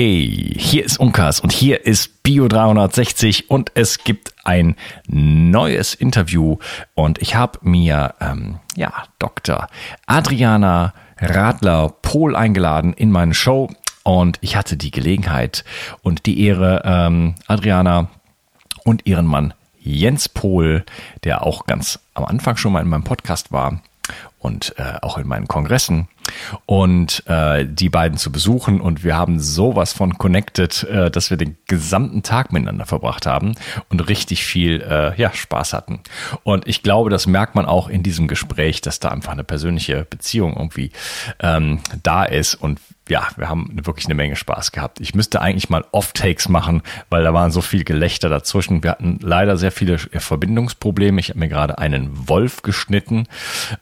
Okay, hier ist Unkas und hier ist Bio 360 und es gibt ein neues Interview und ich habe mir ähm, ja Dr. Adriana Radler Pohl eingeladen in meine Show und ich hatte die Gelegenheit und die Ehre, ähm, Adriana und ihren Mann Jens Pohl, der auch ganz am Anfang schon mal in meinem Podcast war und äh, auch in meinen Kongressen. Und äh, die beiden zu besuchen. Und wir haben sowas von connected, äh, dass wir den gesamten Tag miteinander verbracht haben und richtig viel äh, ja, Spaß hatten. Und ich glaube, das merkt man auch in diesem Gespräch, dass da einfach eine persönliche Beziehung irgendwie ähm, da ist. Und ja, wir haben wirklich eine Menge Spaß gehabt. Ich müsste eigentlich mal Off-Takes machen, weil da waren so viel Gelächter dazwischen. Wir hatten leider sehr viele Verbindungsprobleme. Ich habe mir gerade einen Wolf geschnitten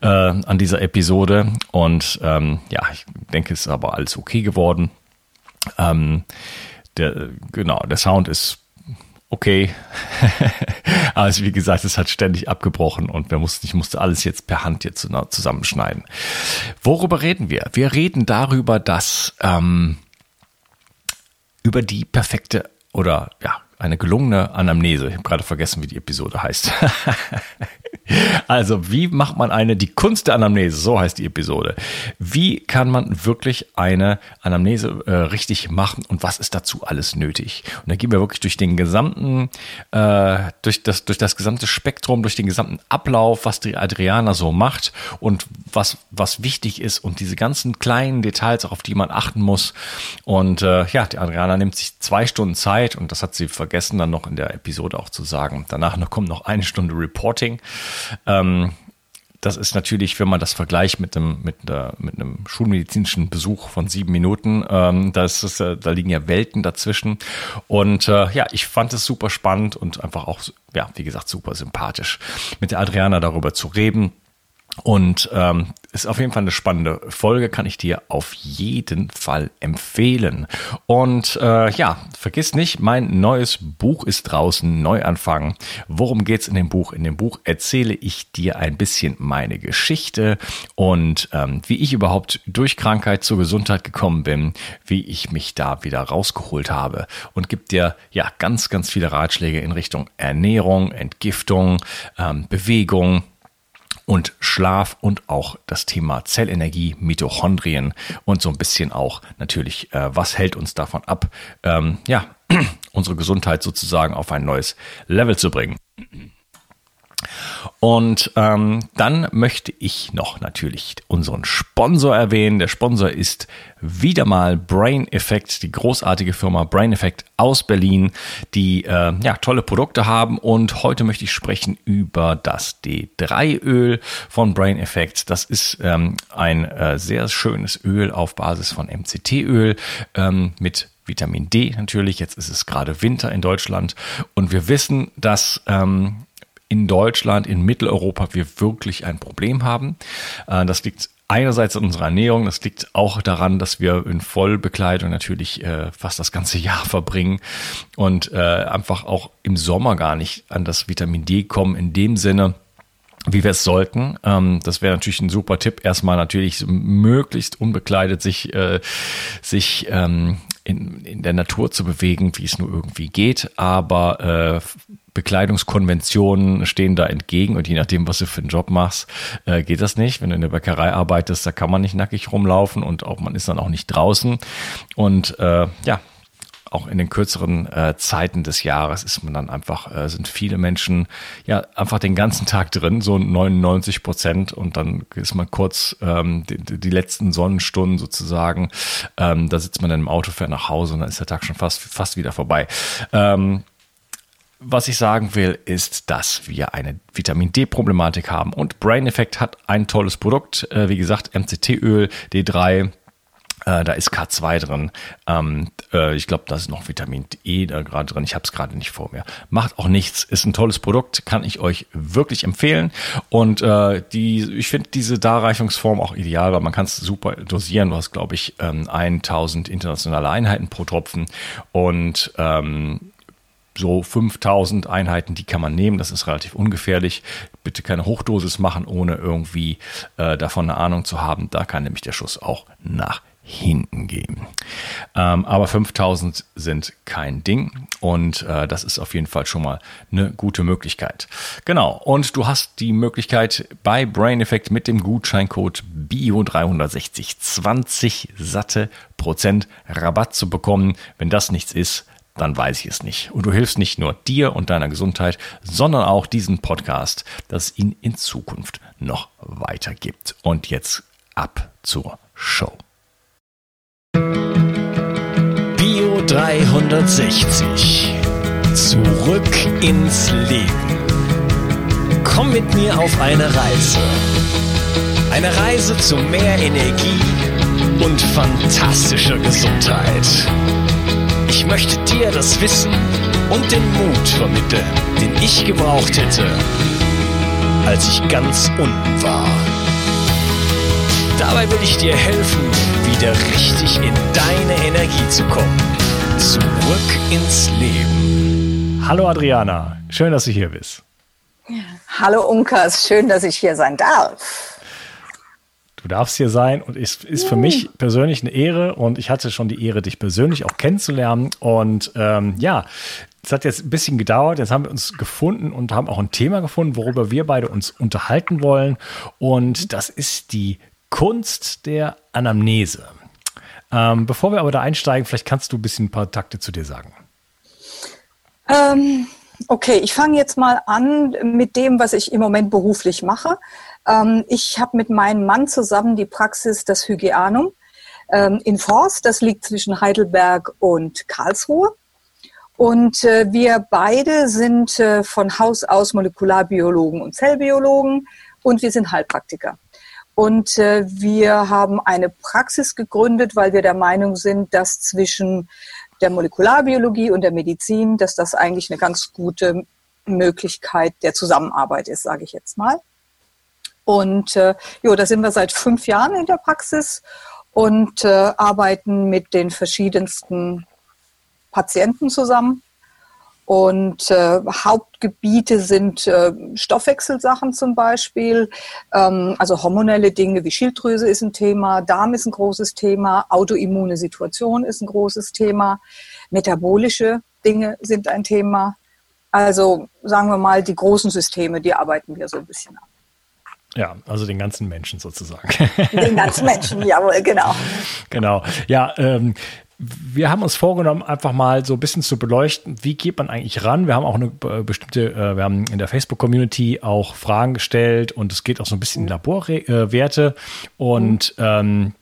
äh, an dieser Episode und ähm, ja, ich denke, es ist aber alles okay geworden. Ähm, der, genau, der Sound ist okay. Aber wie gesagt, es hat ständig abgebrochen und wir mussten, ich musste alles jetzt per Hand jetzt zusammenschneiden. Worüber reden wir? Wir reden darüber, dass ähm, über die perfekte oder ja, eine gelungene Anamnese. Ich habe gerade vergessen, wie die Episode heißt. Also, wie macht man eine, die Kunst der Anamnese, so heißt die Episode. Wie kann man wirklich eine Anamnese äh, richtig machen und was ist dazu alles nötig? Und da gehen wir wirklich durch den gesamten, äh, durch das, durch das gesamte Spektrum, durch den gesamten Ablauf, was die Adriana so macht und was, was wichtig ist und diese ganzen kleinen Details, auf die man achten muss. Und äh, ja, die Adriana nimmt sich zwei Stunden Zeit und das hat sie vergessen dann noch in der Episode auch zu sagen. Danach noch kommt noch eine Stunde Reporting. Ähm, das ist natürlich, wenn man das vergleicht mit einem, mit, einer, mit einem schulmedizinischen Besuch von sieben Minuten, ähm, das ist, äh, da liegen ja Welten dazwischen. Und äh, ja, ich fand es super spannend und einfach auch, ja, wie gesagt, super sympathisch, mit der Adriana darüber zu reden. Und ähm, ist auf jeden Fall eine spannende Folge, kann ich dir auf jeden Fall empfehlen. Und äh, ja, vergiss nicht, mein neues Buch ist draußen, Neuanfang. Worum geht's in dem Buch? In dem Buch erzähle ich dir ein bisschen meine Geschichte und ähm, wie ich überhaupt durch Krankheit zur Gesundheit gekommen bin, wie ich mich da wieder rausgeholt habe und gibt dir ja ganz, ganz viele Ratschläge in Richtung Ernährung, Entgiftung, ähm, Bewegung und Schlaf und auch das Thema Zellenergie, Mitochondrien und so ein bisschen auch natürlich, äh, was hält uns davon ab, ähm, ja, unsere Gesundheit sozusagen auf ein neues Level zu bringen. Und ähm, dann möchte ich noch natürlich unseren Sponsor erwähnen. Der Sponsor ist wieder mal Brain Effect, die großartige Firma Brain Effect aus Berlin, die äh, ja, tolle Produkte haben. Und heute möchte ich sprechen über das D3-Öl von Brain Effect. Das ist ähm, ein äh, sehr schönes Öl auf Basis von MCT-Öl ähm, mit Vitamin D natürlich. Jetzt ist es gerade Winter in Deutschland und wir wissen, dass ähm, in Deutschland, in Mitteleuropa wir wirklich ein Problem haben. Äh, das liegt einerseits an unserer Ernährung, das liegt auch daran, dass wir in Vollbekleidung natürlich äh, fast das ganze Jahr verbringen und äh, einfach auch im Sommer gar nicht an das Vitamin D kommen in dem Sinne, wie wir es sollten. Ähm, das wäre natürlich ein super Tipp. Erstmal natürlich möglichst unbekleidet sich, äh, sich ähm, in, in der Natur zu bewegen, wie es nur irgendwie geht. Aber äh, Bekleidungskonventionen stehen da entgegen und je nachdem, was du für einen Job machst, äh, geht das nicht. Wenn du in der Bäckerei arbeitest, da kann man nicht nackig rumlaufen und auch man ist dann auch nicht draußen. Und äh, ja, auch in den kürzeren äh, Zeiten des Jahres ist man dann einfach, äh, sind viele Menschen ja einfach den ganzen Tag drin, so 99 Prozent und dann ist man kurz ähm, die, die letzten Sonnenstunden sozusagen, ähm, da sitzt man dann im Auto, fährt nach Hause und dann ist der Tag schon fast, fast wieder vorbei. Ähm, was ich sagen will, ist, dass wir eine Vitamin D-Problematik haben und Brain Effect hat ein tolles Produkt. Äh, wie gesagt, MCT-Öl, D3, äh, da ist K2 drin. Ähm, äh, ich glaube, da ist noch Vitamin E da gerade drin. Ich habe es gerade nicht vor mir. Macht auch nichts. Ist ein tolles Produkt, kann ich euch wirklich empfehlen. Und äh, die, ich finde diese Darreichungsform auch ideal, weil man kann es super dosieren. Du hast, glaube ich, ähm, 1000 internationale Einheiten pro Tropfen und ähm, so 5000 Einheiten, die kann man nehmen. Das ist relativ ungefährlich. Bitte keine Hochdosis machen, ohne irgendwie äh, davon eine Ahnung zu haben. Da kann nämlich der Schuss auch nach hinten gehen. Ähm, aber 5000 sind kein Ding und äh, das ist auf jeden Fall schon mal eine gute Möglichkeit. Genau, und du hast die Möglichkeit bei Brain Effect mit dem Gutscheincode BIO360 20 satte Prozent Rabatt zu bekommen. Wenn das nichts ist, dann weiß ich es nicht. Und du hilfst nicht nur dir und deiner Gesundheit, sondern auch diesem Podcast, dass es ihn in Zukunft noch weitergibt. Und jetzt ab zur Show. Bio 360. Zurück ins Leben. Komm mit mir auf eine Reise. Eine Reise zu mehr Energie und fantastischer Gesundheit. Ich möchte dir das Wissen und den Mut vermitteln, den ich gebraucht hätte, als ich ganz unten war. Dabei will ich dir helfen, wieder richtig in deine Energie zu kommen. Zurück ins Leben. Hallo Adriana, schön, dass du hier bist. Hallo Unkas, schön, dass ich hier sein darf. Du darfst hier sein und es ist für mich persönlich eine Ehre und ich hatte schon die Ehre, dich persönlich auch kennenzulernen. Und ähm, ja, es hat jetzt ein bisschen gedauert. Jetzt haben wir uns gefunden und haben auch ein Thema gefunden, worüber wir beide uns unterhalten wollen. Und das ist die Kunst der Anamnese. Ähm, bevor wir aber da einsteigen, vielleicht kannst du ein bisschen ein paar Takte zu dir sagen. Ähm, okay, ich fange jetzt mal an mit dem, was ich im Moment beruflich mache. Ähm, ich habe mit meinem Mann zusammen die Praxis das Hygieanum ähm, in Forst. Das liegt zwischen Heidelberg und Karlsruhe. Und äh, wir beide sind äh, von Haus aus Molekularbiologen und Zellbiologen und wir sind Heilpraktiker. Und äh, wir haben eine Praxis gegründet, weil wir der Meinung sind, dass zwischen der Molekularbiologie und der Medizin, dass das eigentlich eine ganz gute Möglichkeit der Zusammenarbeit ist, sage ich jetzt mal. Und äh, jo, da sind wir seit fünf Jahren in der Praxis und äh, arbeiten mit den verschiedensten Patienten zusammen. Und äh, Hauptgebiete sind äh, Stoffwechselsachen zum Beispiel, ähm, also hormonelle Dinge wie Schilddrüse ist ein Thema, Darm ist ein großes Thema, autoimmune Situation ist ein großes Thema, metabolische Dinge sind ein Thema. Also sagen wir mal, die großen Systeme, die arbeiten wir so ein bisschen an. Ja, also den ganzen Menschen sozusagen. Den ganzen Menschen, jawohl, genau. Genau. Ja, ähm, wir haben uns vorgenommen, einfach mal so ein bisschen zu beleuchten, wie geht man eigentlich ran. Wir haben auch eine bestimmte, äh, wir haben in der Facebook-Community auch Fragen gestellt und es geht auch so ein bisschen in Laborwerte. Und ähm,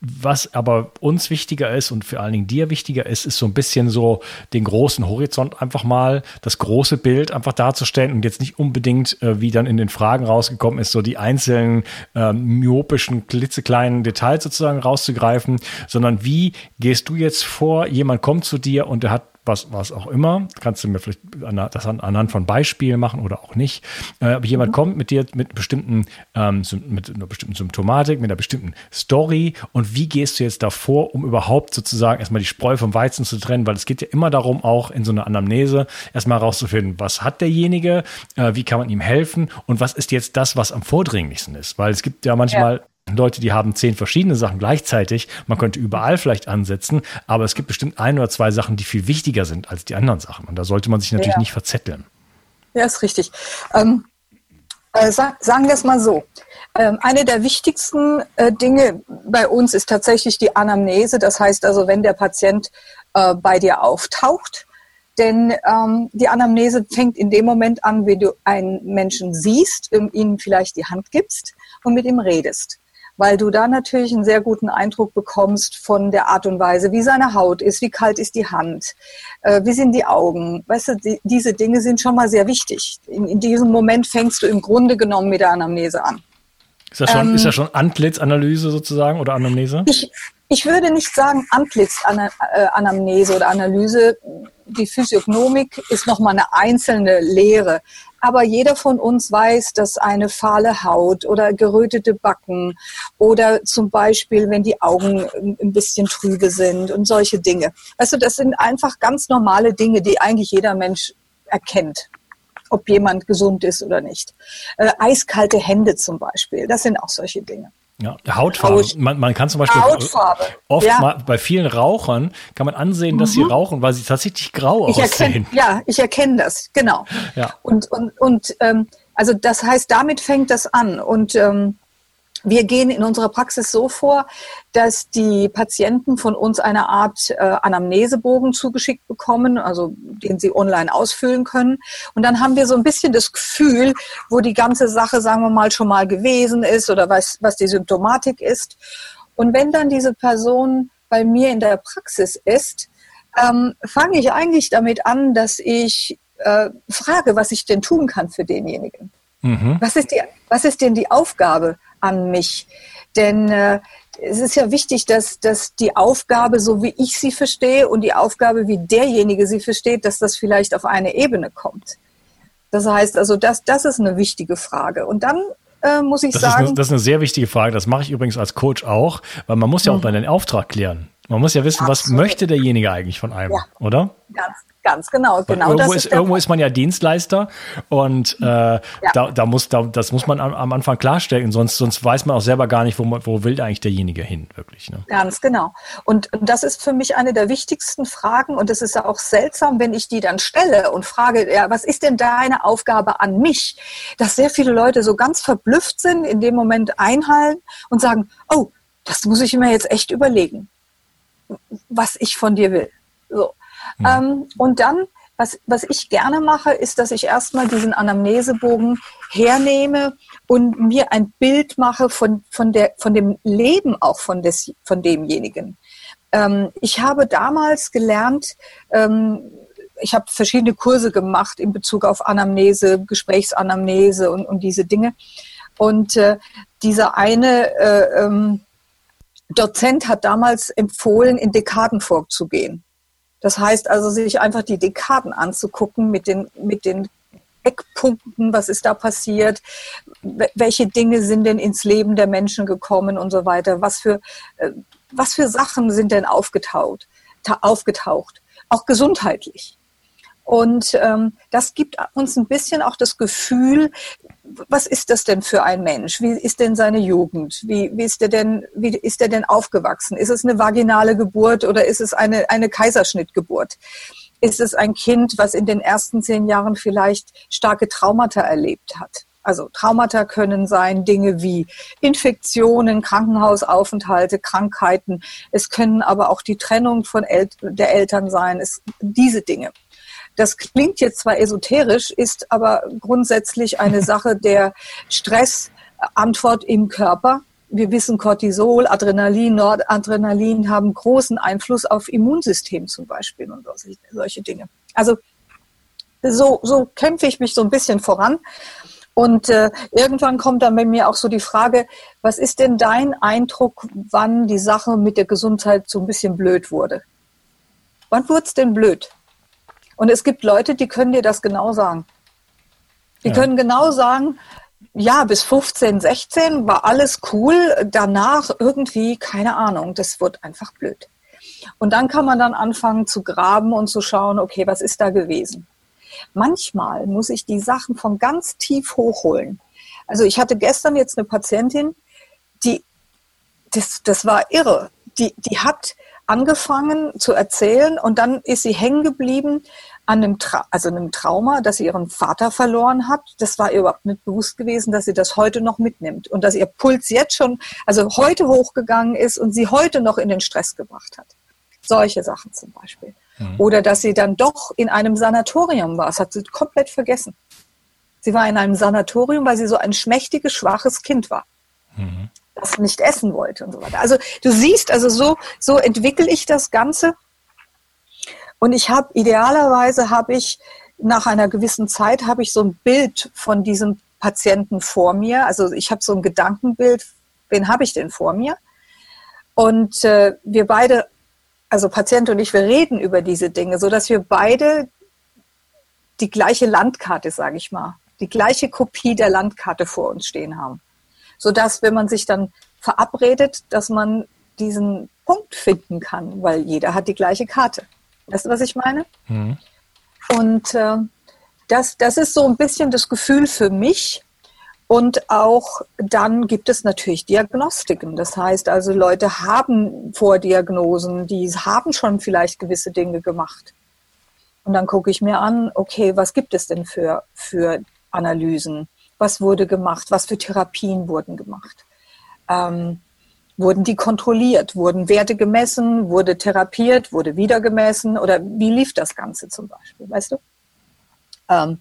was aber uns wichtiger ist und vor allen Dingen dir wichtiger ist, ist so ein bisschen so den großen Horizont einfach mal, das große Bild einfach darzustellen und jetzt nicht unbedingt, äh, wie dann in den Fragen rausgekommen ist, so die einzelnen äh, myopischen, klitzekleinen Details sozusagen rauszugreifen, sondern wie gehst du jetzt vor, jemand kommt zu dir und der hat was, was auch immer. Kannst du mir vielleicht das anhand von Beispielen machen oder auch nicht. Äh, aber jemand mhm. kommt mit dir mit bestimmten, ähm, mit einer bestimmten Symptomatik, mit einer bestimmten Story und wie gehst du jetzt davor, um überhaupt sozusagen erstmal die Spreu vom Weizen zu trennen, weil es geht ja immer darum, auch in so einer Anamnese erstmal herauszufinden, was hat derjenige, äh, wie kann man ihm helfen und was ist jetzt das, was am vordringlichsten ist. Weil es gibt ja manchmal ja Leute, die haben zehn verschiedene Sachen gleichzeitig. Man könnte überall vielleicht ansetzen, aber es gibt bestimmt ein oder zwei Sachen, die viel wichtiger sind als die anderen Sachen. Und da sollte man sich natürlich ja. nicht verzetteln. Ja, ist richtig. Ähm, äh, sag, sagen wir es mal so. Ähm, eine der wichtigsten äh, Dinge bei uns ist tatsächlich die Anamnese. Das heißt also, wenn der Patient äh, bei dir auftaucht, denn ähm, die Anamnese fängt in dem Moment an, wie du einen Menschen siehst, ihm vielleicht die Hand gibst und mit ihm redest weil du da natürlich einen sehr guten Eindruck bekommst von der Art und Weise, wie seine Haut ist, wie kalt ist die Hand, äh, wie sind die Augen. Weißt du, die, diese Dinge sind schon mal sehr wichtig. In, in, diesem Moment fängst du im Grunde genommen mit der Anamnese an. Ist das schon, ähm, ist das schon Antlitzanalyse sozusagen oder Anamnese? Ich, ich würde nicht sagen Antlitzanamnese oder Analyse. Die Physiognomik ist nochmal eine einzelne Lehre. Aber jeder von uns weiß, dass eine fahle Haut oder gerötete Backen oder zum Beispiel, wenn die Augen ein bisschen trübe sind und solche Dinge. Also das sind einfach ganz normale Dinge, die eigentlich jeder Mensch erkennt ob jemand gesund ist oder nicht. Äh, eiskalte Hände zum Beispiel, das sind auch solche Dinge. Ja, Hautfarbe. Haut. Man, man, kann zum Beispiel Hautfarbe. oft ja. mal bei vielen Rauchern kann man ansehen, mhm. dass sie mhm. rauchen, weil sie tatsächlich grau ich aussehen. Erkenn, ja, ich erkenne das, genau. Ja. Und, und, und ähm, also das heißt, damit fängt das an. Und ähm, wir gehen in unserer Praxis so vor, dass die Patienten von uns eine Art äh, Anamnesebogen zugeschickt bekommen, also den sie online ausfüllen können. Und dann haben wir so ein bisschen das Gefühl, wo die ganze Sache, sagen wir mal, schon mal gewesen ist oder was, was die Symptomatik ist. Und wenn dann diese Person bei mir in der Praxis ist, ähm, fange ich eigentlich damit an, dass ich äh, frage, was ich denn tun kann für denjenigen. Mhm. Was, ist die, was ist denn die Aufgabe? An mich. Denn äh, es ist ja wichtig, dass, dass die Aufgabe, so wie ich sie verstehe, und die Aufgabe, wie derjenige sie versteht, dass das vielleicht auf eine Ebene kommt. Das heißt also, das, das ist eine wichtige Frage. Und dann äh, muss ich das sagen. Ist eine, das ist eine sehr wichtige Frage. Das mache ich übrigens als Coach auch, weil man muss ja auch mhm. den Auftrag klären. Man muss ja wissen, Absolut. was möchte derjenige eigentlich von einem, ja. oder? Ganz, Ganz genau, genau. Irgendwo, ist, ist irgendwo ist man ja Dienstleister und äh, ja. da, da, muss, da, das muss man am, am, Anfang klarstellen, sonst, sonst weiß man auch selber gar nicht, wo, wo will eigentlich derjenige hin, wirklich. Ne? Ganz genau. Und, und das ist für mich eine der wichtigsten Fragen und es ist ja auch seltsam, wenn ich die dann stelle und frage, ja, was ist denn deine Aufgabe an mich? Dass sehr viele Leute so ganz verblüfft sind, in dem Moment einhallen und sagen, oh, das muss ich mir jetzt echt überlegen, was ich von dir will. So. Ähm, und dann, was, was ich gerne mache, ist, dass ich erstmal diesen Anamnesebogen hernehme und mir ein Bild mache von, von, der, von dem Leben auch von, des, von demjenigen. Ähm, ich habe damals gelernt, ähm, ich habe verschiedene Kurse gemacht in Bezug auf Anamnese, Gesprächsanamnese und, und diese Dinge. Und äh, dieser eine äh, ähm, Dozent hat damals empfohlen, in Dekaden vorzugehen. Das heißt also, sich einfach die Dekaden anzugucken mit den, mit den Eckpunkten, was ist da passiert, welche Dinge sind denn ins Leben der Menschen gekommen und so weiter, was für, äh, was für Sachen sind denn aufgetaucht, aufgetaucht, auch gesundheitlich. Und ähm, das gibt uns ein bisschen auch das Gefühl, was ist das denn für ein Mensch? Wie ist denn seine Jugend? Wie, wie ist der denn, wie ist der denn aufgewachsen? Ist es eine vaginale Geburt oder ist es eine, eine Kaiserschnittgeburt? Ist es ein Kind, was in den ersten zehn Jahren vielleicht starke Traumata erlebt hat? Also Traumata können sein Dinge wie Infektionen, Krankenhausaufenthalte, Krankheiten. Es können aber auch die Trennung von El der Eltern sein. Es, diese Dinge. Das klingt jetzt zwar esoterisch, ist aber grundsätzlich eine Sache der Stressantwort im Körper. Wir wissen, Cortisol, Adrenalin, Noradrenalin haben großen Einfluss auf Immunsystem zum Beispiel und solche Dinge. Also so, so kämpfe ich mich so ein bisschen voran. Und äh, irgendwann kommt dann bei mir auch so die Frage, was ist denn dein Eindruck, wann die Sache mit der Gesundheit so ein bisschen blöd wurde? Wann wurde es denn blöd? Und es gibt Leute, die können dir das genau sagen. Die ja. können genau sagen, ja, bis 15, 16 war alles cool, danach irgendwie, keine Ahnung, das wird einfach blöd. Und dann kann man dann anfangen zu graben und zu schauen, okay, was ist da gewesen? Manchmal muss ich die Sachen von ganz tief hochholen. Also ich hatte gestern jetzt eine Patientin, die, das, das war irre. Die, die hat angefangen zu erzählen und dann ist sie hängen geblieben an einem, Tra also einem Trauma, dass sie ihren Vater verloren hat. Das war ihr überhaupt nicht bewusst gewesen, dass sie das heute noch mitnimmt und dass ihr Puls jetzt schon, also heute hochgegangen ist und sie heute noch in den Stress gebracht hat. Solche Sachen zum Beispiel. Mhm. Oder dass sie dann doch in einem Sanatorium war. Das hat sie komplett vergessen. Sie war in einem Sanatorium, weil sie so ein schmächtiges, schwaches Kind war. Mhm das nicht essen wollte und so weiter. Also du siehst, also so, so entwickle ich das Ganze. Und ich habe idealerweise habe ich nach einer gewissen Zeit habe ich so ein Bild von diesem Patienten vor mir. Also ich habe so ein Gedankenbild, wen habe ich denn vor mir? Und äh, wir beide, also Patient und ich, wir reden über diese Dinge, so dass wir beide die gleiche Landkarte, sage ich mal, die gleiche Kopie der Landkarte vor uns stehen haben sodass, wenn man sich dann verabredet, dass man diesen Punkt finden kann, weil jeder hat die gleiche Karte. Weißt du, was ich meine? Mhm. Und äh, das, das ist so ein bisschen das Gefühl für mich. Und auch dann gibt es natürlich Diagnostiken. Das heißt also, Leute haben Vordiagnosen, die haben schon vielleicht gewisse Dinge gemacht. Und dann gucke ich mir an, okay, was gibt es denn für, für Analysen? Was wurde gemacht? Was für Therapien wurden gemacht? Ähm, wurden die kontrolliert? Wurden Werte gemessen? Wurde therapiert? Wurde wieder gemessen? Oder wie lief das Ganze zum Beispiel? Weißt du? Ähm,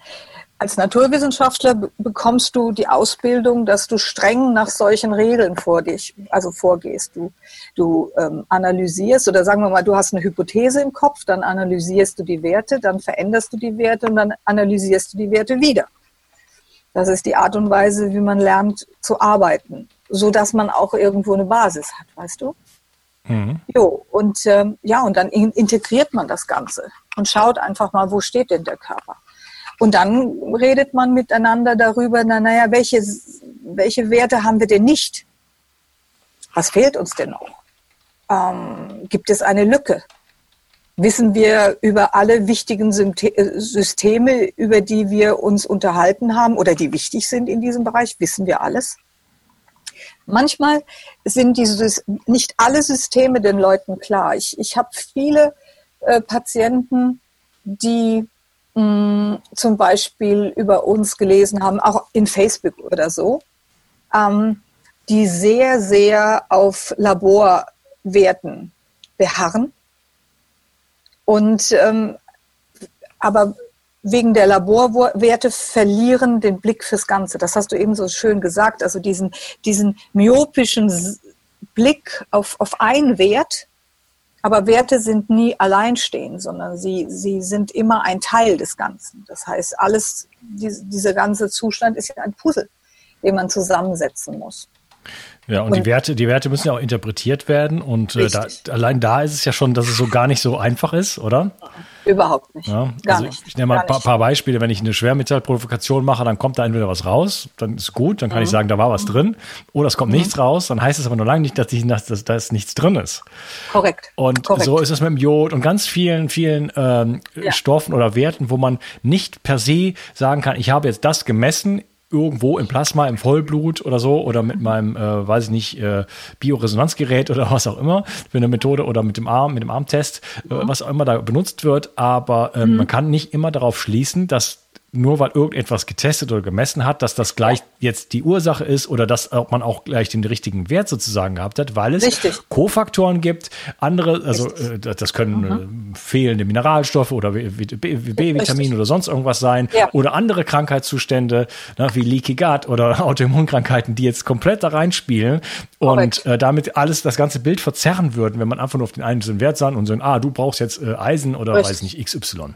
als Naturwissenschaftler bekommst du die Ausbildung, dass du streng nach solchen Regeln vor dich, also vorgehst. Du, du ähm, analysierst oder sagen wir mal, du hast eine Hypothese im Kopf, dann analysierst du die Werte, dann veränderst du die Werte und dann analysierst du die Werte wieder. Das ist die Art und Weise, wie man lernt zu arbeiten, so dass man auch irgendwo eine Basis hat, weißt du? Mhm. Jo, und ähm, ja, und dann integriert man das Ganze und schaut einfach mal, wo steht denn der Körper? Und dann redet man miteinander darüber, na, naja, welche, welche Werte haben wir denn nicht? Was fehlt uns denn noch? Ähm, gibt es eine Lücke? Wissen wir über alle wichtigen Systeme, über die wir uns unterhalten haben oder die wichtig sind in diesem Bereich? Wissen wir alles? Manchmal sind diese, nicht alle Systeme den Leuten klar. Ich, ich habe viele äh, Patienten, die mh, zum Beispiel über uns gelesen haben, auch in Facebook oder so, ähm, die sehr, sehr auf Laborwerten beharren. Und ähm, aber wegen der Laborwerte verlieren den Blick fürs Ganze. Das hast du eben so schön gesagt. Also diesen, diesen myopischen Blick auf, auf einen Wert aber Werte sind nie alleinstehend, sondern sie, sie sind immer ein Teil des Ganzen. Das heißt, alles, die, dieser ganze Zustand ist ja ein Puzzle, den man zusammensetzen muss. Ja, und, und, die Werte, die Werte müssen ja auch interpretiert werden. Und äh, da, allein da ist es ja schon, dass es so gar nicht so einfach ist, oder? Überhaupt nicht. Ja, gar also nicht. Ich nehme mal ein paar, paar, Beispiele. Wenn ich eine Schwermetallprovokation mache, dann kommt da entweder was raus, dann ist gut, dann kann mhm. ich sagen, da war was drin. Oder es kommt mhm. nichts raus, dann heißt es aber noch lange nicht, dass, ich, dass, dass, dass nichts drin ist. Korrekt. Und Korrekt. so ist es mit dem Jod und ganz vielen, vielen ähm, ja. Stoffen oder Werten, wo man nicht per se sagen kann, ich habe jetzt das gemessen irgendwo im Plasma, im Vollblut oder so oder mit meinem, äh, weiß ich nicht, äh, Bioresonanzgerät oder was auch immer für eine Methode oder mit dem Arm, mit dem Armtest, äh, was auch immer da benutzt wird. Aber ähm, mhm. man kann nicht immer darauf schließen, dass nur weil irgendetwas getestet oder gemessen hat, dass das gleich jetzt die Ursache ist oder dass man auch gleich den richtigen Wert sozusagen gehabt hat, weil es Richtig. Kofaktoren gibt, andere, also äh, das können mhm. äh, fehlende Mineralstoffe oder B-Vitamin oder sonst irgendwas sein ja. oder andere Krankheitszustände ne, wie Leaky Gut oder Autoimmunkrankheiten, die jetzt komplett da reinspielen und äh, damit alles das ganze Bild verzerren würden, wenn man einfach nur auf den einzelnen Wert sagt und sagen, ah, du brauchst jetzt äh, Eisen oder Richtig. weiß nicht XY.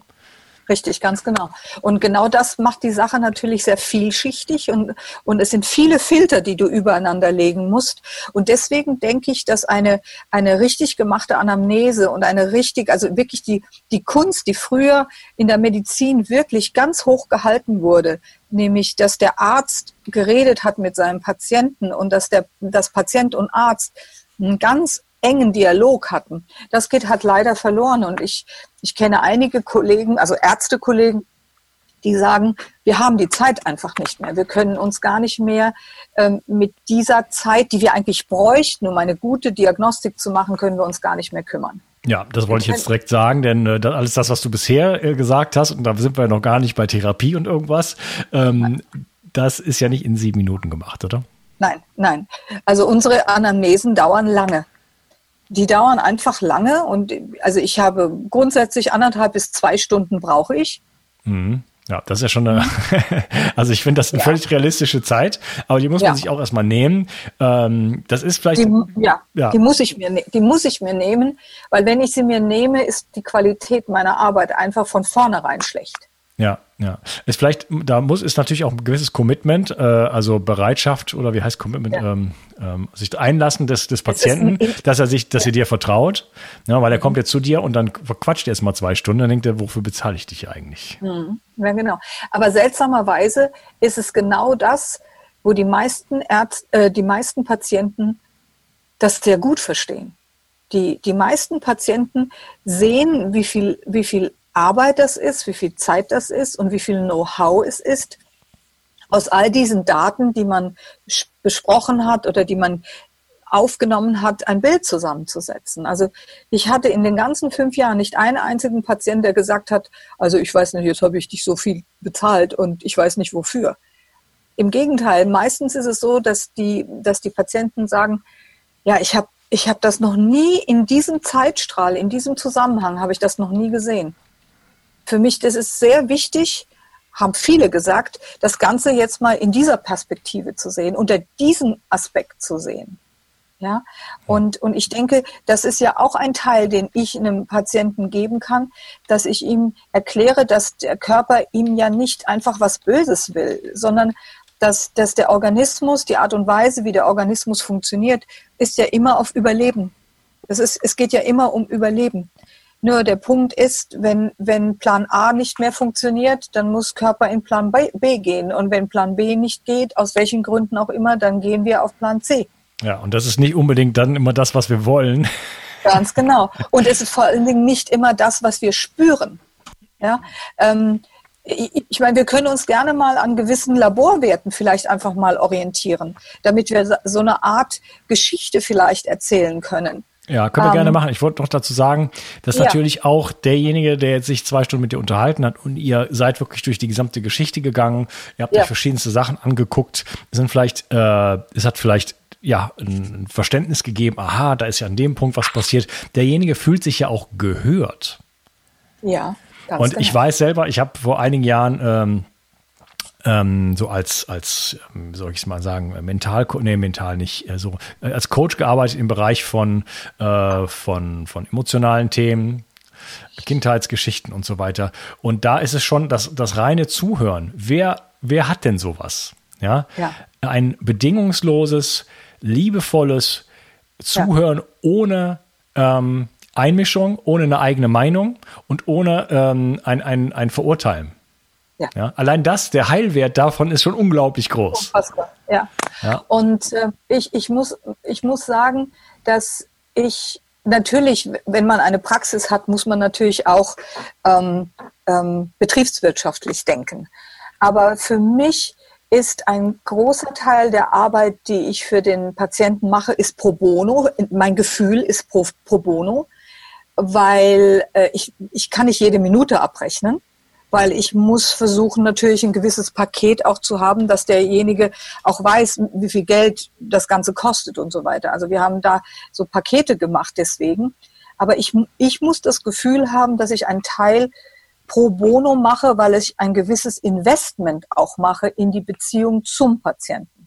Richtig, ganz genau. Und genau das macht die Sache natürlich sehr vielschichtig und, und es sind viele Filter, die du übereinander legen musst. Und deswegen denke ich, dass eine, eine richtig gemachte Anamnese und eine richtig, also wirklich die, die Kunst, die früher in der Medizin wirklich ganz hoch gehalten wurde, nämlich, dass der Arzt geredet hat mit seinem Patienten und dass der, das Patient und Arzt ein ganz engen Dialog hatten. Das geht halt leider verloren. Und ich, ich kenne einige Kollegen, also Ärztekollegen, die sagen, wir haben die Zeit einfach nicht mehr. Wir können uns gar nicht mehr ähm, mit dieser Zeit, die wir eigentlich bräuchten, um eine gute Diagnostik zu machen, können wir uns gar nicht mehr kümmern. Ja, das wollte ich jetzt direkt sagen, denn äh, alles das, was du bisher äh, gesagt hast, und da sind wir noch gar nicht bei Therapie und irgendwas, ähm, das ist ja nicht in sieben Minuten gemacht, oder? Nein, nein. Also unsere Anamnesen dauern lange die dauern einfach lange und also ich habe grundsätzlich anderthalb bis zwei Stunden brauche ich. Mhm. Ja, das ist ja schon eine, also ich finde das eine ja. völlig realistische Zeit, aber die muss man sich auch erstmal nehmen. Ähm, das ist vielleicht. Die, ja, ja, die muss ich mir, ne-, die muss ich mir nehmen, weil wenn ich sie mir nehme, ist die Qualität meiner Arbeit einfach von vornherein schlecht. Ja, ja. Ist vielleicht, da muss, ist natürlich auch ein gewisses Commitment, äh, also Bereitschaft oder wie heißt Commitment, ja. ähm, ähm, sich einlassen des, des Patienten, dass er sich, dass ja. er dir vertraut, ja, weil er kommt jetzt zu dir und dann quatscht er erst mal zwei Stunden, dann denkt er, wofür bezahle ich dich eigentlich? Mhm. Ja, genau. Aber seltsamerweise ist es genau das, wo die meisten Ärzte, äh, die meisten Patienten das sehr gut verstehen. Die, die meisten Patienten sehen, wie viel, wie viel Arbeit das ist, wie viel Zeit das ist und wie viel Know-how es ist. aus all diesen Daten, die man besprochen hat oder die man aufgenommen hat, ein Bild zusammenzusetzen. Also ich hatte in den ganzen fünf Jahren nicht einen einzigen Patienten, der gesagt hat, also ich weiß nicht, jetzt habe ich dich so viel bezahlt und ich weiß nicht wofür. Im Gegenteil, meistens ist es so, dass die, dass die Patienten sagen, ja, ich habe ich hab das noch nie in diesem Zeitstrahl, in diesem Zusammenhang habe ich das noch nie gesehen. Für mich, das ist sehr wichtig, haben viele gesagt, das Ganze jetzt mal in dieser Perspektive zu sehen, unter diesem Aspekt zu sehen. Ja, und, und ich denke, das ist ja auch ein Teil, den ich einem Patienten geben kann, dass ich ihm erkläre, dass der Körper ihm ja nicht einfach was Böses will, sondern dass, dass der Organismus, die Art und Weise, wie der Organismus funktioniert, ist ja immer auf Überleben. Das ist, es geht ja immer um Überleben. Nur der Punkt ist, wenn, wenn Plan A nicht mehr funktioniert, dann muss Körper in Plan B, gehen. Und wenn Plan B nicht geht, aus welchen Gründen auch immer, dann gehen wir auf Plan C. Ja, und das ist nicht unbedingt dann immer das, was wir wollen. Ganz genau. Und es ist vor allen Dingen nicht immer das, was wir spüren. Ja, ähm, ich, ich meine, wir können uns gerne mal an gewissen Laborwerten vielleicht einfach mal orientieren, damit wir so eine Art Geschichte vielleicht erzählen können. Ja, können wir um, gerne ähm, machen. Ich wollte noch dazu sagen, dass ja. natürlich auch derjenige, der jetzt sich zwei Stunden mit dir unterhalten hat und ihr seid wirklich durch die gesamte Geschichte gegangen, ihr habt ja. euch verschiedenste Sachen angeguckt, sind vielleicht, äh, es hat vielleicht ja, ein Verständnis gegeben, aha, da ist ja an dem Punkt was passiert. Derjenige fühlt sich ja auch gehört. Ja. Ganz Und genau. ich weiß selber, ich habe vor einigen Jahren ähm, ähm, so als, als, ähm, soll ich es mal sagen, mental, nee, mental nicht, äh, so äh, als Coach gearbeitet im Bereich von, äh, von, von emotionalen Themen, Kindheitsgeschichten und so weiter. Und da ist es schon das, das reine Zuhören. Wer, wer hat denn sowas? Ja? ja. Ein bedingungsloses, liebevolles Zuhören ja. ohne ähm, Einmischung, ohne eine eigene Meinung und ohne ähm, ein, ein, ein Verurteilen. Ja. ja. Allein das, der Heilwert davon ist schon unglaublich groß. Unfassbar, ja. ja. Und äh, ich, ich, muss, ich muss sagen, dass ich natürlich, wenn man eine Praxis hat, muss man natürlich auch ähm, ähm, betriebswirtschaftlich denken. Aber für mich ist ein großer Teil der Arbeit, die ich für den Patienten mache, ist pro bono. Mein Gefühl ist pro, pro bono, weil äh, ich, ich kann nicht jede Minute abrechnen, weil ich muss versuchen, natürlich ein gewisses Paket auch zu haben, dass derjenige auch weiß, wie viel Geld das Ganze kostet und so weiter. Also wir haben da so Pakete gemacht deswegen. Aber ich, ich muss das Gefühl haben, dass ich einen Teil pro bono mache, weil ich ein gewisses Investment auch mache in die Beziehung zum Patienten.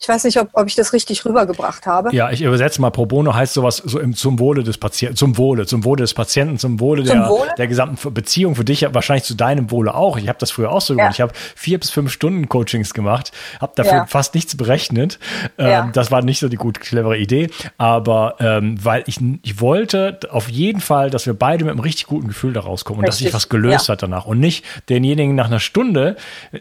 Ich weiß nicht, ob, ob ich das richtig rübergebracht habe. Ja, ich übersetze mal pro bono heißt sowas so im, zum Wohle des Patienten, zum Wohle, zum Wohle des Patienten, zum Wohle, zum der, Wohle? der gesamten Beziehung für dich, wahrscheinlich zu deinem Wohle auch. Ich habe das früher auch so gemacht. Ja. Ich habe vier bis fünf Stunden Coachings gemacht, habe dafür ja. fast nichts berechnet. Ähm, ja. Das war nicht so die gut clevere Idee, aber ähm, weil ich, ich wollte auf jeden Fall, dass wir beide mit einem richtig guten Gefühl da rauskommen richtig. und dass sich was gelöst hat danach und nicht denjenigen nach einer Stunde.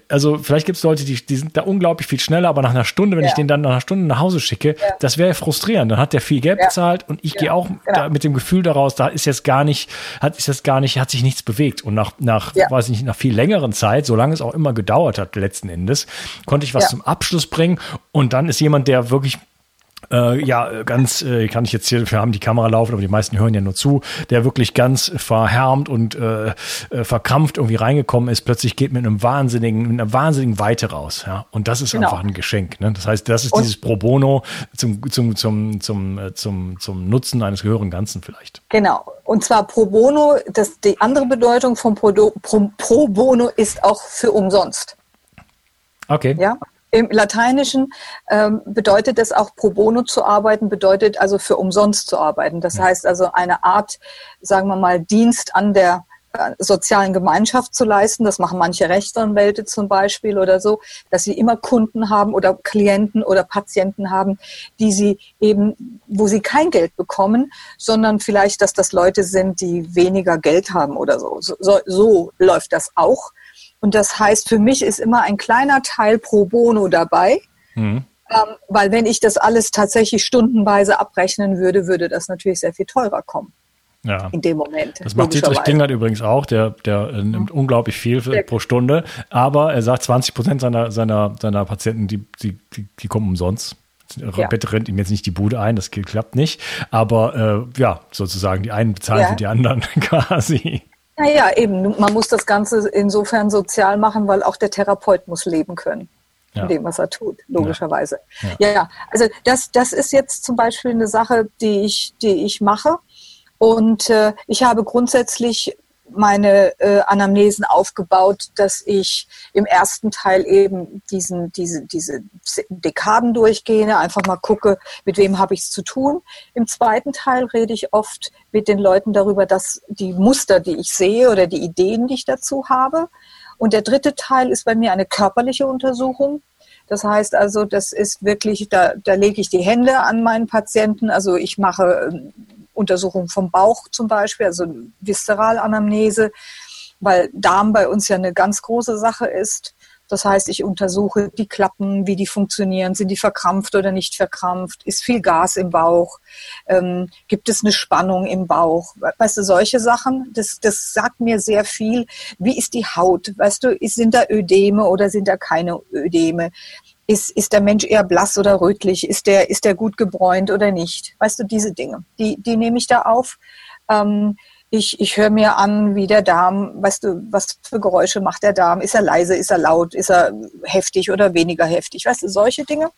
Also vielleicht gibt es Leute, die, die sind da unglaublich viel schneller, aber nach einer Stunde, wenn ich den dann nach einer Stunde nach Hause schicke, das wäre frustrierend. Dann hat der viel Geld bezahlt und ich gehe auch genau. mit dem Gefühl daraus, da ist jetzt gar nicht, hat ist jetzt gar nicht, hat sich nichts bewegt. Und nach, nach, weiß ich nicht, nach viel längeren Zeit, solange es auch immer gedauert hat, letzten Endes, konnte ich was zum Abschluss bringen. Und dann ist jemand, der wirklich äh, ja, ganz, äh, kann ich jetzt hier, wir haben die Kamera laufen, aber die meisten hören ja nur zu, der wirklich ganz verhärmt und äh, äh, verkrampft irgendwie reingekommen ist, plötzlich geht mit einem wahnsinnigen, mit einer wahnsinnigen Weite raus, ja. Und das ist genau. einfach ein Geschenk. Ne? Das heißt, das ist und dieses Pro Bono zum, zum, zum, zum, äh, zum, zum Nutzen eines gehörigen Ganzen vielleicht. Genau. Und zwar Pro Bono, das, die andere Bedeutung von Pro, Pro, Pro Bono ist auch für umsonst. Okay. Ja. Im Lateinischen ähm, bedeutet es auch pro bono zu arbeiten, bedeutet also für umsonst zu arbeiten. Das heißt also eine Art, sagen wir mal, Dienst an der äh, sozialen Gemeinschaft zu leisten. Das machen manche Rechtsanwälte zum Beispiel oder so, dass sie immer Kunden haben oder Klienten oder Patienten haben, die sie eben, wo sie kein Geld bekommen, sondern vielleicht, dass das Leute sind, die weniger Geld haben oder so. So, so läuft das auch. Und das heißt, für mich ist immer ein kleiner Teil pro bono dabei. Mhm. Ähm, weil wenn ich das alles tatsächlich stundenweise abrechnen würde, würde das natürlich sehr viel teurer kommen. ja. in dem Moment. Das macht Dietrich Klingert übrigens auch, der, der äh, nimmt mhm. unglaublich viel für, pro Stunde, aber er sagt, 20 Prozent seiner, seiner, seiner Patienten, die, die, die, die kommen umsonst. Ja. Bett rennt ihm jetzt nicht die Bude ein, das klappt nicht. Aber äh, ja, sozusagen, die einen bezahlen ja. für die anderen quasi. Naja, eben, man muss das Ganze insofern sozial machen, weil auch der Therapeut muss leben können. Ja. In dem, was er tut, logischerweise. Ja, ja also das, das ist jetzt zum Beispiel eine Sache, die ich, die ich mache. Und äh, ich habe grundsätzlich meine äh, Anamnesen aufgebaut, dass ich im ersten Teil eben diesen, diese, diese Dekaden durchgehe, einfach mal gucke, mit wem habe ich es zu tun. Im zweiten Teil rede ich oft mit den Leuten darüber, dass die Muster, die ich sehe oder die Ideen, die ich dazu habe. Und der dritte Teil ist bei mir eine körperliche Untersuchung. Das heißt also, das ist wirklich, da, da lege ich die Hände an meinen Patienten. Also ich mache ähm, Untersuchung vom Bauch zum Beispiel, also Visceralanamnese, weil Darm bei uns ja eine ganz große Sache ist. Das heißt, ich untersuche die Klappen, wie die funktionieren, sind die verkrampft oder nicht verkrampft, ist viel Gas im Bauch, ähm, gibt es eine Spannung im Bauch, weißt du, solche Sachen, das, das sagt mir sehr viel. Wie ist die Haut, weißt du, sind da Ödeme oder sind da keine Ödeme? Ist, ist der Mensch eher blass oder rötlich? Ist der, ist der gut gebräunt oder nicht? Weißt du, diese Dinge, die, die nehme ich da auf. Ähm, ich, ich höre mir an, wie der Darm, weißt du, was für Geräusche macht der Darm? Ist er leise, ist er laut, ist er heftig oder weniger heftig? Weißt du, solche Dinge.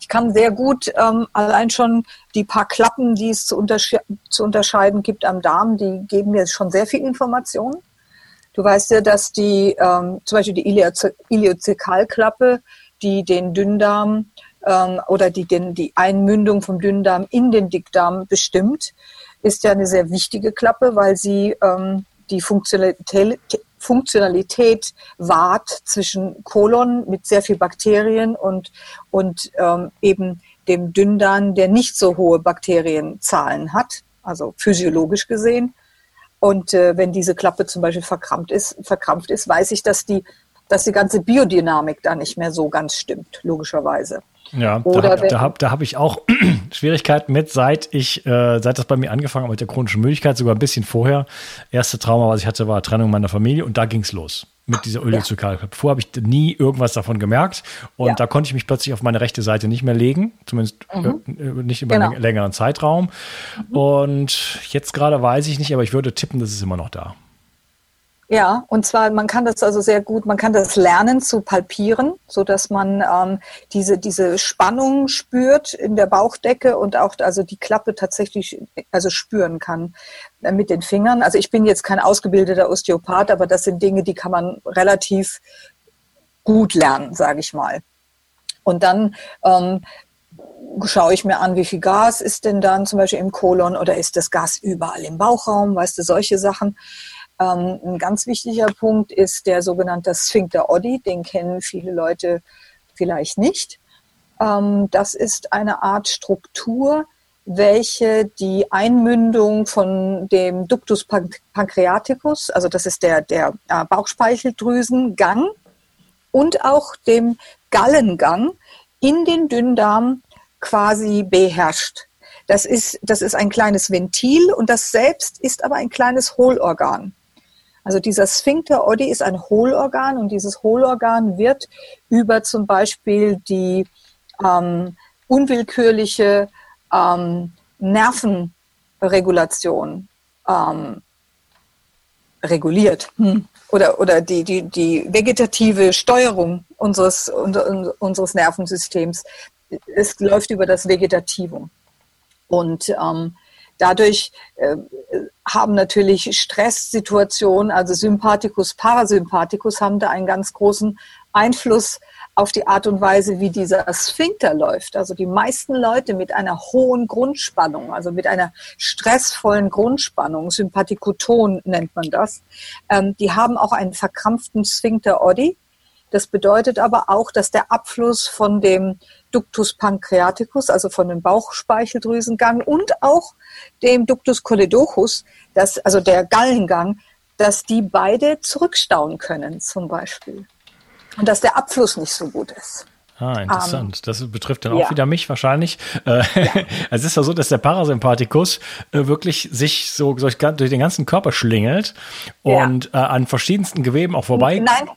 Ich kann sehr gut ähm, allein schon die paar Klappen, die es zu, untersche zu unterscheiden gibt am Darm, die geben mir schon sehr viel Information. Du weißt ja, dass die, ähm, zum Beispiel die Iliozekalklappe, die den Dünndarm ähm, oder die, den, die Einmündung vom Dünndarm in den Dickdarm bestimmt, ist ja eine sehr wichtige Klappe, weil sie ähm, die Funktionalität, Funktionalität wahrt zwischen Kolon mit sehr viel Bakterien und, und ähm, eben dem Dünndarm, der nicht so hohe Bakterienzahlen hat, also physiologisch gesehen. Und äh, wenn diese Klappe zum Beispiel verkrampft ist, verkrampft ist, weiß ich, dass die dass die ganze Biodynamik da nicht mehr so ganz stimmt, logischerweise. Ja, Oder da, da habe da hab ich auch Schwierigkeiten mit, seit ich, äh, seit das bei mir angefangen hat mit der chronischen Müdigkeit, sogar ein bisschen vorher. Erste Trauma, was ich hatte, war Trennung meiner Familie und da ging es los mit dieser Öliozykal. Ja. Vorher habe ich nie irgendwas davon gemerkt und ja. da konnte ich mich plötzlich auf meine rechte Seite nicht mehr legen, zumindest mhm. äh, nicht über genau. einen längeren Zeitraum. Mhm. Und jetzt gerade weiß ich nicht, aber ich würde tippen, das ist immer noch da. Ja, und zwar, man kann das also sehr gut, man kann das lernen zu palpieren, so dass man ähm, diese, diese Spannung spürt in der Bauchdecke und auch also die Klappe tatsächlich also spüren kann äh, mit den Fingern. Also ich bin jetzt kein ausgebildeter Osteopath, aber das sind Dinge, die kann man relativ gut lernen, sage ich mal. Und dann ähm, schaue ich mir an, wie viel Gas ist denn dann zum Beispiel im Kolon oder ist das Gas überall im Bauchraum, weißt du, solche Sachen. Ähm, ein ganz wichtiger Punkt ist der sogenannte Sphincter Oddi, den kennen viele Leute vielleicht nicht. Ähm, das ist eine Art Struktur, welche die Einmündung von dem Ductus pancreaticus, also das ist der, der äh, Bauchspeicheldrüsengang und auch dem Gallengang in den Dünndarm quasi beherrscht. Das ist, das ist ein kleines Ventil und das selbst ist aber ein kleines Hohlorgan. Also dieser Sphincter Oddi ist ein Hohlorgan und dieses Hohlorgan wird über zum Beispiel die ähm, unwillkürliche ähm, Nervenregulation ähm, reguliert hm. oder, oder die, die, die vegetative Steuerung unseres, unseres Nervensystems. Es läuft über das Vegetativum. Und ähm, Dadurch äh, haben natürlich Stresssituationen, also Sympathikus, Parasympathikus, haben da einen ganz großen Einfluss auf die Art und Weise, wie dieser Sphinkter läuft. Also die meisten Leute mit einer hohen Grundspannung, also mit einer stressvollen Grundspannung, Sympathikoton nennt man das, ähm, die haben auch einen verkrampften Sphincter Oddi. Das bedeutet aber auch, dass der Abfluss von dem Ductus pancreaticus, also von dem Bauchspeicheldrüsengang und auch dem Ductus choledochus, das, also der Gallengang, dass die beide zurückstauen können zum Beispiel. Und dass der Abfluss nicht so gut ist. Ah, interessant. Um, das betrifft dann auch ja. wieder mich wahrscheinlich. Äh, ja. es ist ja so, dass der Parasympathikus äh, wirklich sich so durch, den ganzen Körper schlingelt und ja. äh, an verschiedensten Geweben auch vorbei. Nein,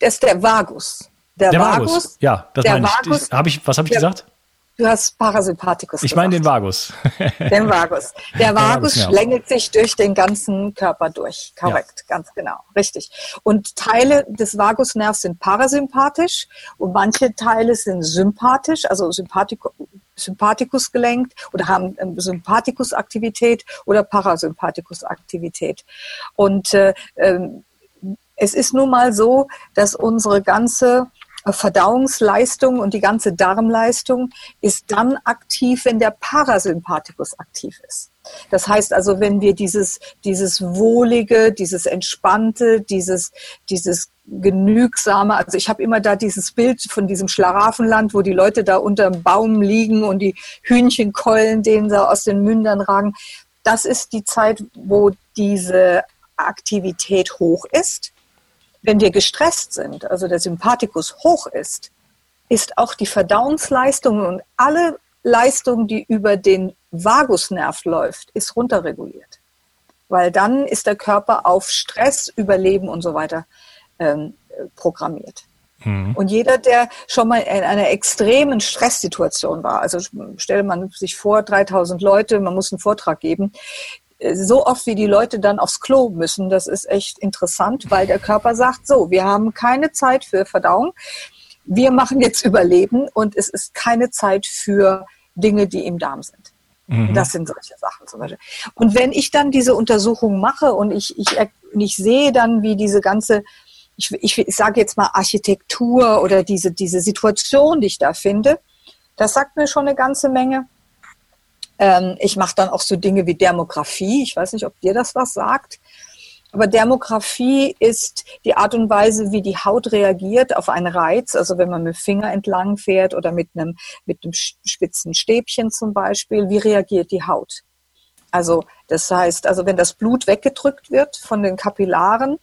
das ist der Vagus. Der, der Vagus. Vagus. Ja, das meine ich. Hab ich. Was habe ich gesagt? Du hast Parasympathikus. Ich meine den Vagus. den Vagus. Der Vagus ja. schlängelt sich durch den ganzen Körper durch. Korrekt, ja. ganz genau. Richtig. Und Teile des Vagusnervs sind parasympathisch und manche Teile sind sympathisch, also Sympathikus. Sympathikus gelenkt oder haben ähm, Sympathikusaktivität oder Parasympathikusaktivität. Und äh, ähm, es ist nun mal so, dass unsere ganze Verdauungsleistung und die ganze Darmleistung ist dann aktiv, wenn der Parasympathikus aktiv ist. Das heißt also, wenn wir dieses, dieses wohlige, dieses entspannte, dieses, dieses genügsame, also ich habe immer da dieses Bild von diesem Schlaraffenland, wo die Leute da unter dem Baum liegen und die Hühnchenkeulen denen da aus den Mündern ragen. Das ist die Zeit, wo diese Aktivität hoch ist. Wenn wir gestresst sind, also der Sympathikus hoch ist, ist auch die Verdauungsleistung und alle Leistung, die über den Vagusnerv läuft, ist runterreguliert. Weil dann ist der Körper auf Stress, Überleben und so weiter ähm, programmiert. Mhm. Und jeder, der schon mal in einer extremen Stresssituation war, also stelle man sich vor, 3000 Leute, man muss einen Vortrag geben, so oft wie die Leute dann aufs Klo müssen, das ist echt interessant, weil der Körper sagt, so, wir haben keine Zeit für Verdauung, wir machen jetzt Überleben und es ist keine Zeit für Dinge, die im Darm sind. Mhm. Das sind solche Sachen zum Beispiel. Und wenn ich dann diese Untersuchung mache und ich, ich, ich sehe dann, wie diese ganze, ich, ich, ich sage jetzt mal Architektur oder diese, diese Situation, die ich da finde, das sagt mir schon eine ganze Menge. Ähm, ich mache dann auch so Dinge wie Dermografie. Ich weiß nicht, ob dir das was sagt. Aber Dermografie ist die Art und Weise, wie die Haut reagiert auf einen Reiz. Also wenn man mit dem Finger entlang fährt oder mit einem, mit einem spitzen Stäbchen zum Beispiel, wie reagiert die Haut? Also das heißt, also wenn das Blut weggedrückt wird von den Kapillaren,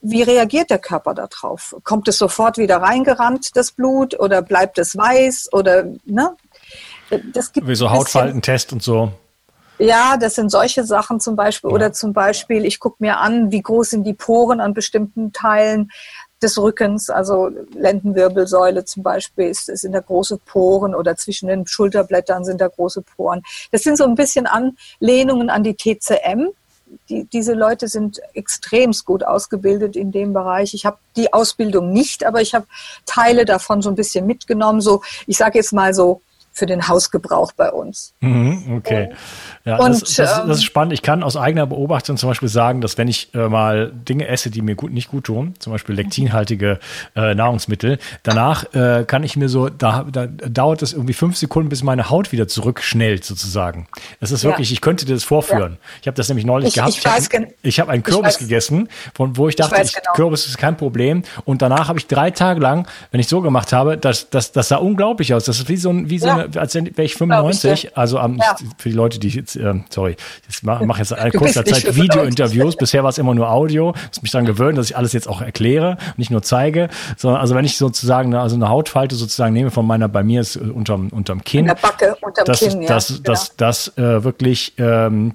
wie reagiert der Körper darauf? Kommt es sofort wieder reingerannt, das Blut, oder bleibt es weiß? Oder ne? Das gibt Wie so Hautfaltentest und so. Ja, das sind solche Sachen zum Beispiel. Ja. Oder zum Beispiel, ich gucke mir an, wie groß sind die Poren an bestimmten Teilen des Rückens, also Lendenwirbelsäule zum Beispiel, ist, sind da große Poren oder zwischen den Schulterblättern sind da große Poren. Das sind so ein bisschen Anlehnungen an die TCM. Die, diese Leute sind extremst gut ausgebildet in dem Bereich. Ich habe die Ausbildung nicht, aber ich habe Teile davon so ein bisschen mitgenommen. So, ich sage jetzt mal so für den Hausgebrauch bei uns. Mhm, okay. Ja, und, das, das, das, ist ähm, spannend. Ich kann aus eigener Beobachtung zum Beispiel sagen, dass wenn ich äh, mal Dinge esse, die mir gut nicht gut tun, zum Beispiel lektinhaltige äh, Nahrungsmittel, danach äh, kann ich mir so, da, da dauert es irgendwie fünf Sekunden, bis meine Haut wieder zurückschnellt sozusagen. Das ist wirklich, ja. ich könnte dir das vorführen. Ja. Ich habe das nämlich neulich ich, gehabt. Ich, ich habe hab einen Kürbis gegessen, von wo ich dachte, ich genau. Kürbis ist kein Problem. Und danach habe ich drei Tage lang, wenn ich so gemacht habe, das, das, das sah unglaublich aus. Das ist wie so ein, wie so eine als wäre ich 95, ich, also am, ja. für die Leute, die jetzt, äh, sorry, ich mache mach jetzt eine kurze Zeit Video-Interviews. Bisher war es immer nur Audio. Muss mich daran gewöhnen, dass ich alles jetzt auch erkläre, nicht nur zeige, sondern also wenn ich sozusagen also eine Hautfalte sozusagen nehme von meiner, bei mir ist unterm, unterm Kinn. In der Backe, unterm das, Kinn, ja. Das, das, genau. das, das äh, wirklich ähm,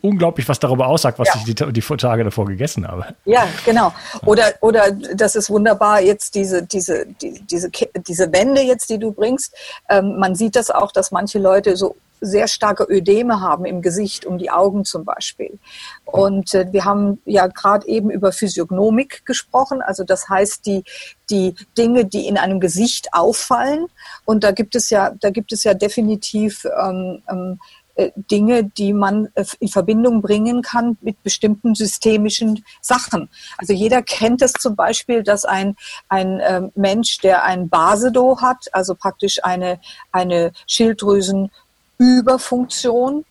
unglaublich was darüber aussagt, was ja. ich die, die Tage davor gegessen habe. Ja, genau. Oder, oder das ist wunderbar, jetzt diese, diese, die, diese, diese Wände jetzt, die du bringst. Ähm, man sieht das auch, dass manche Leute so sehr starke Ödeme haben im Gesicht, um die Augen zum Beispiel. Und äh, wir haben ja gerade eben über Physiognomik gesprochen, also das heißt die, die Dinge, die in einem Gesicht auffallen. Und da gibt es ja, da gibt es ja definitiv ähm, ähm, äh, Dinge, die man äh, in Verbindung bringen kann mit bestimmten systemischen Sachen. Also jeder kennt es zum Beispiel, dass ein, ein äh, Mensch, der ein Basedo hat, also praktisch eine, eine Schilddrüsenüberfunktion,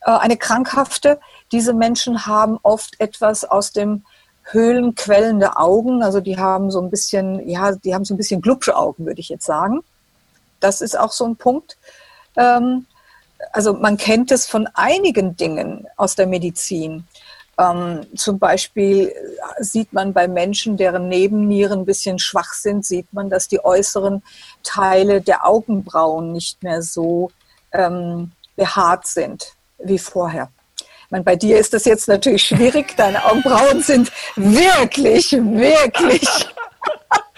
äh, eine krankhafte, diese Menschen haben oft etwas aus dem Höhlenquellen der Augen, also die haben so ein bisschen, ja, die haben so ein bisschen Glubschaugen, würde ich jetzt sagen. Das ist auch so ein Punkt. Ähm, also man kennt es von einigen Dingen aus der Medizin. Ähm, zum Beispiel sieht man bei Menschen, deren Nebennieren ein bisschen schwach sind, sieht man, dass die äußeren Teile der Augenbrauen nicht mehr so ähm, behaart sind wie vorher. Ich meine, bei dir ist das jetzt natürlich schwierig. Deine Augenbrauen sind wirklich, wirklich.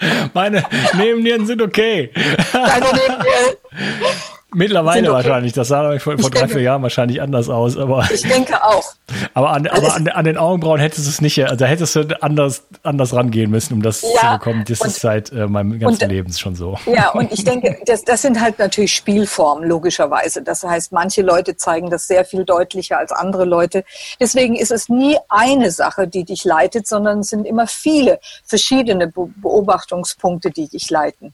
Meine Nebennieren sind okay. Deine Nebennieren Mittlerweile okay. wahrscheinlich. Das sah vor, vor drei, vier Jahren wahrscheinlich anders aus. Aber ich denke auch. Aber an, aber an, an den Augenbrauen hättest du es nicht, also hättest du anders, anders rangehen müssen, um das ja, zu bekommen. Das und, ist seit äh, meinem ganzen und, Leben schon so. Ja, und ich denke, das, das sind halt natürlich Spielformen, logischerweise. Das heißt, manche Leute zeigen das sehr viel deutlicher als andere Leute. Deswegen ist es nie eine Sache, die dich leitet, sondern es sind immer viele verschiedene Beobachtungspunkte, die dich leiten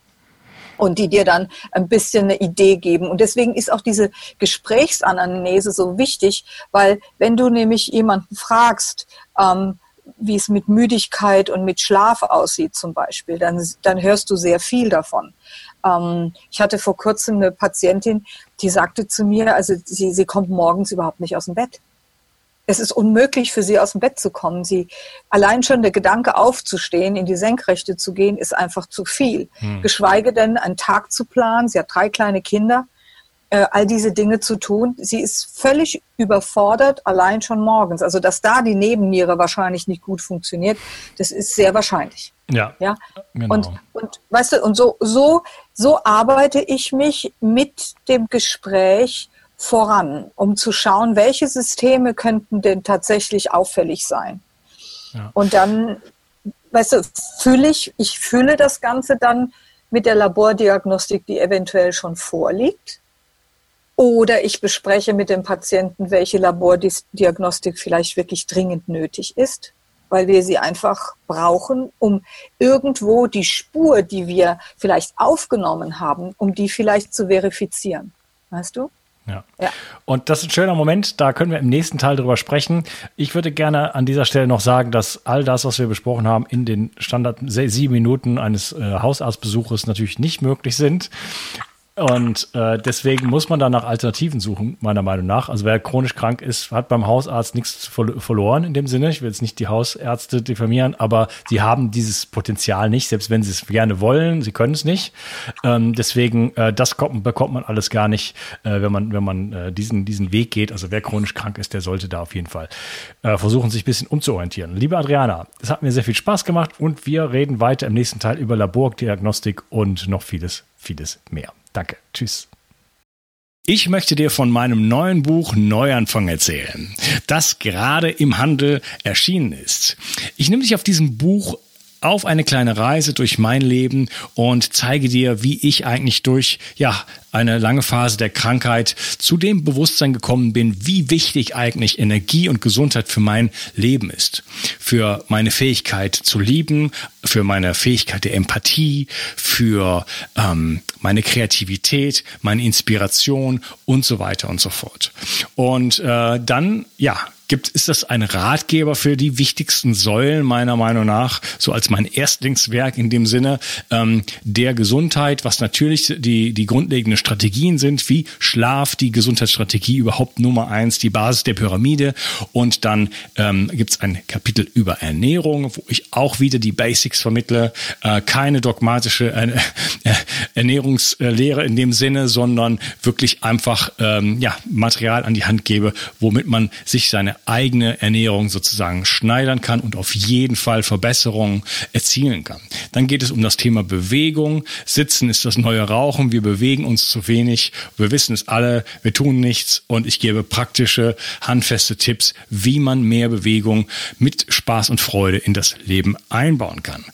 und die dir dann ein bisschen eine Idee geben. Und deswegen ist auch diese Gesprächsanamnese so wichtig, weil wenn du nämlich jemanden fragst, ähm, wie es mit Müdigkeit und mit Schlaf aussieht zum Beispiel, dann, dann hörst du sehr viel davon. Ähm, ich hatte vor kurzem eine Patientin, die sagte zu mir, also sie, sie kommt morgens überhaupt nicht aus dem Bett es ist unmöglich für sie aus dem Bett zu kommen. Sie allein schon der Gedanke aufzustehen, in die Senkrechte zu gehen, ist einfach zu viel. Hm. Geschweige denn einen Tag zu planen. Sie hat drei kleine Kinder, äh, all diese Dinge zu tun. Sie ist völlig überfordert, allein schon morgens. Also dass da die Nebenniere wahrscheinlich nicht gut funktioniert, das ist sehr wahrscheinlich. Ja. Ja. Genau. Und, und weißt du, und so so so arbeite ich mich mit dem Gespräch voran, um zu schauen, welche Systeme könnten denn tatsächlich auffällig sein. Ja. Und dann, weißt du, fühle ich, ich fühle das Ganze dann mit der Labordiagnostik, die eventuell schon vorliegt. Oder ich bespreche mit dem Patienten, welche Labordiagnostik vielleicht wirklich dringend nötig ist, weil wir sie einfach brauchen, um irgendwo die Spur, die wir vielleicht aufgenommen haben, um die vielleicht zu verifizieren. Weißt du? Ja. ja. Und das ist ein schöner Moment, da können wir im nächsten Teil drüber sprechen. Ich würde gerne an dieser Stelle noch sagen, dass all das, was wir besprochen haben, in den Standard sieben Minuten eines äh, Hausarztbesuches natürlich nicht möglich sind. Und äh, deswegen muss man da nach Alternativen suchen, meiner Meinung nach. Also wer chronisch krank ist, hat beim Hausarzt nichts verloren in dem Sinne. Ich will jetzt nicht die Hausärzte diffamieren, aber sie haben dieses Potenzial nicht, selbst wenn sie es gerne wollen, sie können es nicht. Ähm, deswegen, äh, das kommt, bekommt man alles gar nicht, äh, wenn man, wenn man äh, diesen, diesen Weg geht. Also wer chronisch krank ist, der sollte da auf jeden Fall äh, versuchen, sich ein bisschen umzuorientieren. Liebe Adriana, es hat mir sehr viel Spaß gemacht und wir reden weiter im nächsten Teil über Labordiagnostik und noch vieles, vieles mehr. Danke. Tschüss. Ich möchte dir von meinem neuen Buch Neuanfang erzählen, das gerade im Handel erschienen ist. Ich nehme dich auf diesem Buch auf eine kleine Reise durch mein Leben und zeige dir, wie ich eigentlich durch ja eine lange Phase der Krankheit zu dem Bewusstsein gekommen bin, wie wichtig eigentlich Energie und Gesundheit für mein Leben ist, für meine Fähigkeit zu lieben, für meine Fähigkeit der Empathie, für ähm, meine Kreativität, meine Inspiration und so weiter und so fort. Und äh, dann ja gibt, ist das ein Ratgeber für die wichtigsten Säulen meiner Meinung nach, so als mein Erstlingswerk in dem Sinne ähm, der Gesundheit, was natürlich die, die grundlegenden Strategien sind, wie Schlaf, die Gesundheitsstrategie überhaupt Nummer eins, die Basis der Pyramide. Und dann ähm, gibt es ein Kapitel über Ernährung, wo ich auch wieder die Basics vermittle, äh, keine dogmatische äh, äh, Ernährungslehre in dem Sinne, sondern wirklich einfach ähm, ja, Material an die Hand gebe, womit man sich seine eigene Ernährung sozusagen schneidern kann und auf jeden Fall Verbesserungen erzielen kann. Dann geht es um das Thema Bewegung. Sitzen ist das neue Rauchen. Wir bewegen uns zu wenig. Wir wissen es alle. Wir tun nichts. Und ich gebe praktische, handfeste Tipps, wie man mehr Bewegung mit Spaß und Freude in das Leben einbauen kann.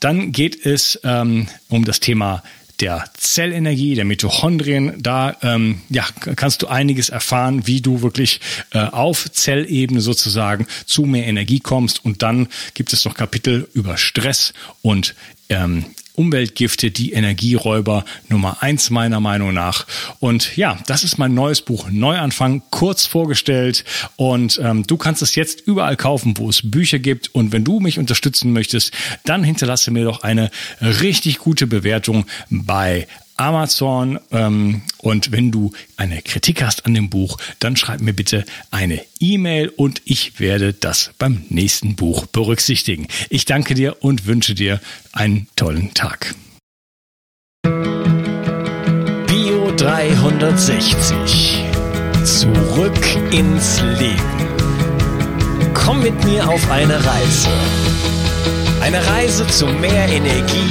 Dann geht es ähm, um das Thema der Zellenergie, der Mitochondrien. Da ähm, ja, kannst du einiges erfahren, wie du wirklich äh, auf Zellebene sozusagen zu mehr Energie kommst. Und dann gibt es noch Kapitel über Stress und ähm, Umweltgifte, die Energieräuber Nummer eins meiner Meinung nach. Und ja, das ist mein neues Buch Neuanfang, kurz vorgestellt. Und ähm, du kannst es jetzt überall kaufen, wo es Bücher gibt. Und wenn du mich unterstützen möchtest, dann hinterlasse mir doch eine richtig gute Bewertung bei Amazon. Ähm, und wenn du eine Kritik hast an dem Buch, dann schreib mir bitte eine E-Mail und ich werde das beim nächsten Buch berücksichtigen. Ich danke dir und wünsche dir einen tollen Tag. Bio 360. Zurück ins Leben. Komm mit mir auf eine Reise. Eine Reise zu mehr Energie